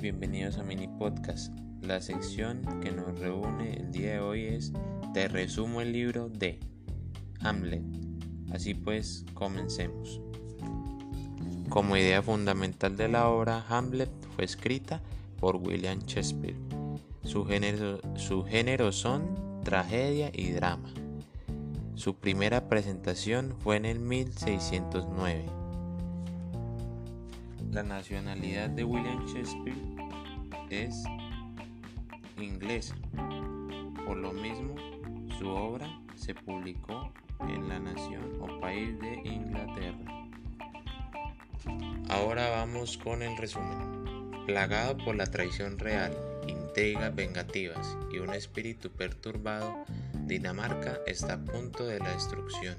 Bienvenidos a Mini Podcast. La sección que nos reúne el día de hoy es Te resumo el libro de Hamlet. Así pues, comencemos. Como idea fundamental de la obra, Hamlet fue escrita por William Shakespeare. Su género son tragedia y drama. Su primera presentación fue en el 1609 la nacionalidad de William Shakespeare es inglesa. Por lo mismo, su obra se publicó en la nación o país de Inglaterra. Ahora vamos con el resumen. Plagado por la traición real, intrigas vengativas y un espíritu perturbado, Dinamarca está a punto de la destrucción.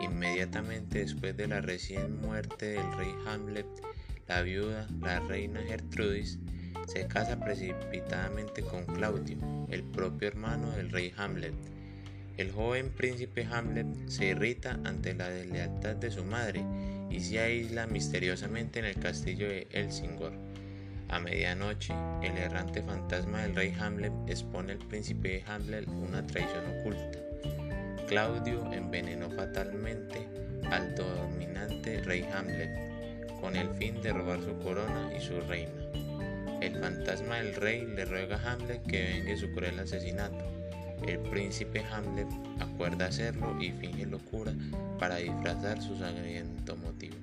Inmediatamente después de la recién muerte del rey Hamlet, la viuda, la reina Gertrudis, se casa precipitadamente con Claudio, el propio hermano del rey Hamlet. El joven príncipe Hamlet se irrita ante la deslealtad de su madre y se aísla misteriosamente en el castillo de Helsingor. A medianoche, el errante fantasma del rey Hamlet expone al príncipe Hamlet una traición oculta. Claudio envenenó fatalmente al dominante rey Hamlet con el fin de robar su corona y su reina. El fantasma del rey le ruega a Hamlet que vengue su cruel asesinato. El príncipe Hamlet acuerda hacerlo y finge locura para disfrazar su sangriento motivo.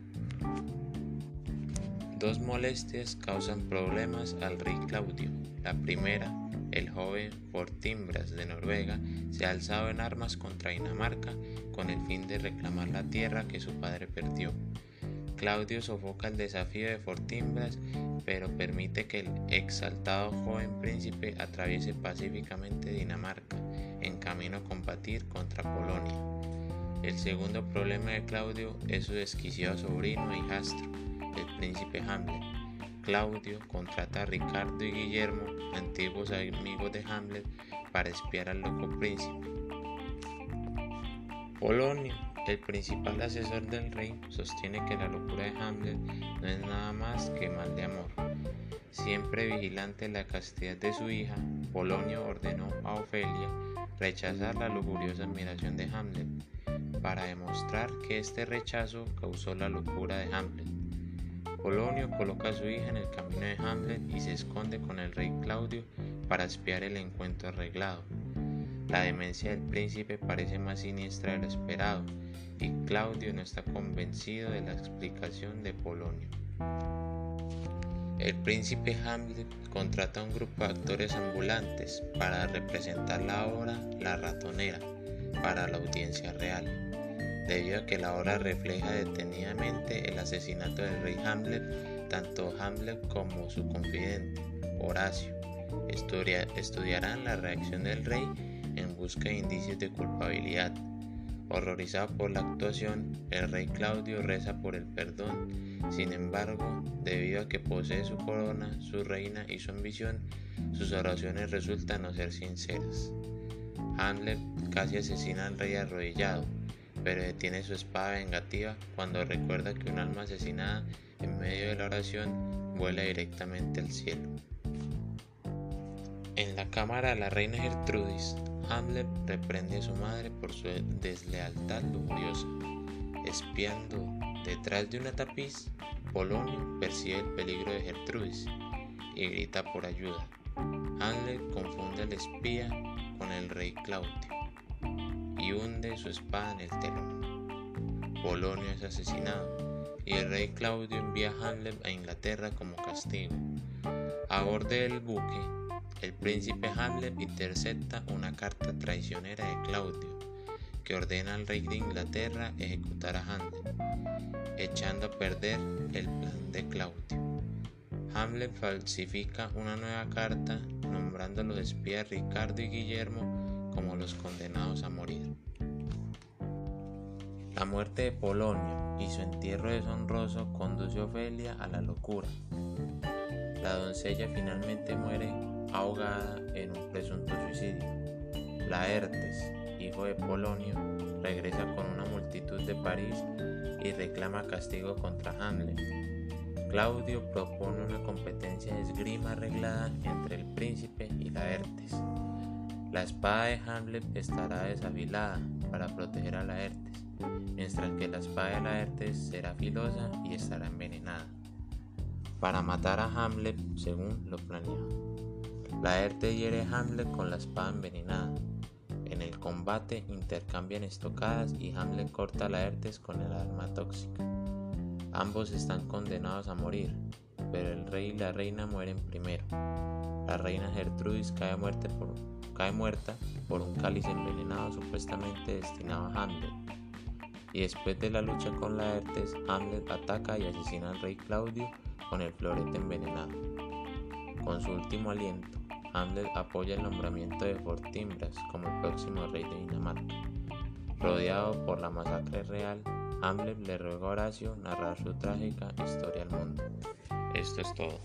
Dos molestias causan problemas al rey Claudio. La primera, el joven Fortimbras de Noruega se ha alzado en armas contra Dinamarca con el fin de reclamar la tierra que su padre perdió. Claudio sofoca el desafío de Fortimbras, pero permite que el exaltado joven príncipe atraviese pacíficamente Dinamarca en camino a combatir contra Polonia. El segundo problema de Claudio es su desquiciado sobrino e hijastro, el príncipe Hamlet. Claudio contrata a Ricardo y Guillermo, antiguos amigos de Hamlet, para espiar al loco príncipe. Polonio el principal asesor del rey sostiene que la locura de Hamlet no es nada más que mal de amor. Siempre vigilante la castidad de su hija, Polonio ordenó a Ofelia rechazar la lujuriosa admiración de Hamlet, para demostrar que este rechazo causó la locura de Hamlet. Polonio coloca a su hija en el camino de Hamlet y se esconde con el rey Claudio para espiar el encuentro arreglado. La demencia del príncipe parece más siniestra de lo esperado, y Claudio no está convencido de la explicación de Polonio. El príncipe Hamlet contrata a un grupo de actores ambulantes para representar la obra La ratonera para la audiencia real, debido a que la obra refleja detenidamente el asesinato del rey Hamlet, tanto Hamlet como su confidente, Horacio, estudiarán la reacción del rey en busca de indicios de culpabilidad Horrorizado por la actuación, el rey Claudio reza por el perdón. Sin embargo, debido a que posee su corona, su reina y su ambición, sus oraciones resultan no ser sinceras. Hamlet casi asesina al rey arrodillado, pero detiene su espada vengativa cuando recuerda que un alma asesinada en medio de la oración vuela directamente al cielo. En la cámara de la reina Gertrudis, Hamlet reprende a su madre por su deslealtad lujuriosa. Espiando detrás de una tapiz, Polonio percibe el peligro de Gertrudis y grita por ayuda. Hamlet confunde al espía con el rey Claudio y hunde su espada en el telón. Polonio es asesinado y el rey Claudio envía a Hamlet a Inglaterra como castigo. A borde del buque, el príncipe Hamlet intercepta una carta traicionera de Claudio, que ordena al rey de Inglaterra ejecutar a Hamlet, echando a perder el plan de Claudio. Hamlet falsifica una nueva carta nombrando a los espías Ricardo y Guillermo como los condenados a morir. La muerte de Polonio y su entierro deshonroso conduce a Ofelia a la locura. La doncella finalmente muere ahogada en un presunto suicidio. Laertes, hijo de Polonio, regresa con una multitud de París y reclama castigo contra Hamlet. Claudio propone una competencia de esgrima arreglada entre el príncipe y Laertes. La espada de Hamlet estará desafilada para proteger a Laertes, mientras que la espada de Laertes será filosa y estará envenenada para matar a Hamlet según lo planeado. Laertes hiere a Hamlet con la espada envenenada. En el combate intercambian estocadas y Hamlet corta a Laertes con el arma tóxica. Ambos están condenados a morir, pero el rey y la reina mueren primero. La reina Gertrudis cae, muerta por un cáliz envenenado supuestamente destinado a Hamlet. Y después de la lucha con Laertes, Hamlet ataca y asesina al rey Claudio con el florete envenenado. Con su último aliento, Hamlet apoya el nombramiento de Fortimbras como el próximo rey de Dinamarca. Rodeado por la masacre real, Hamlet le ruega a Horacio narrar su trágica historia al mundo. Esto es todo.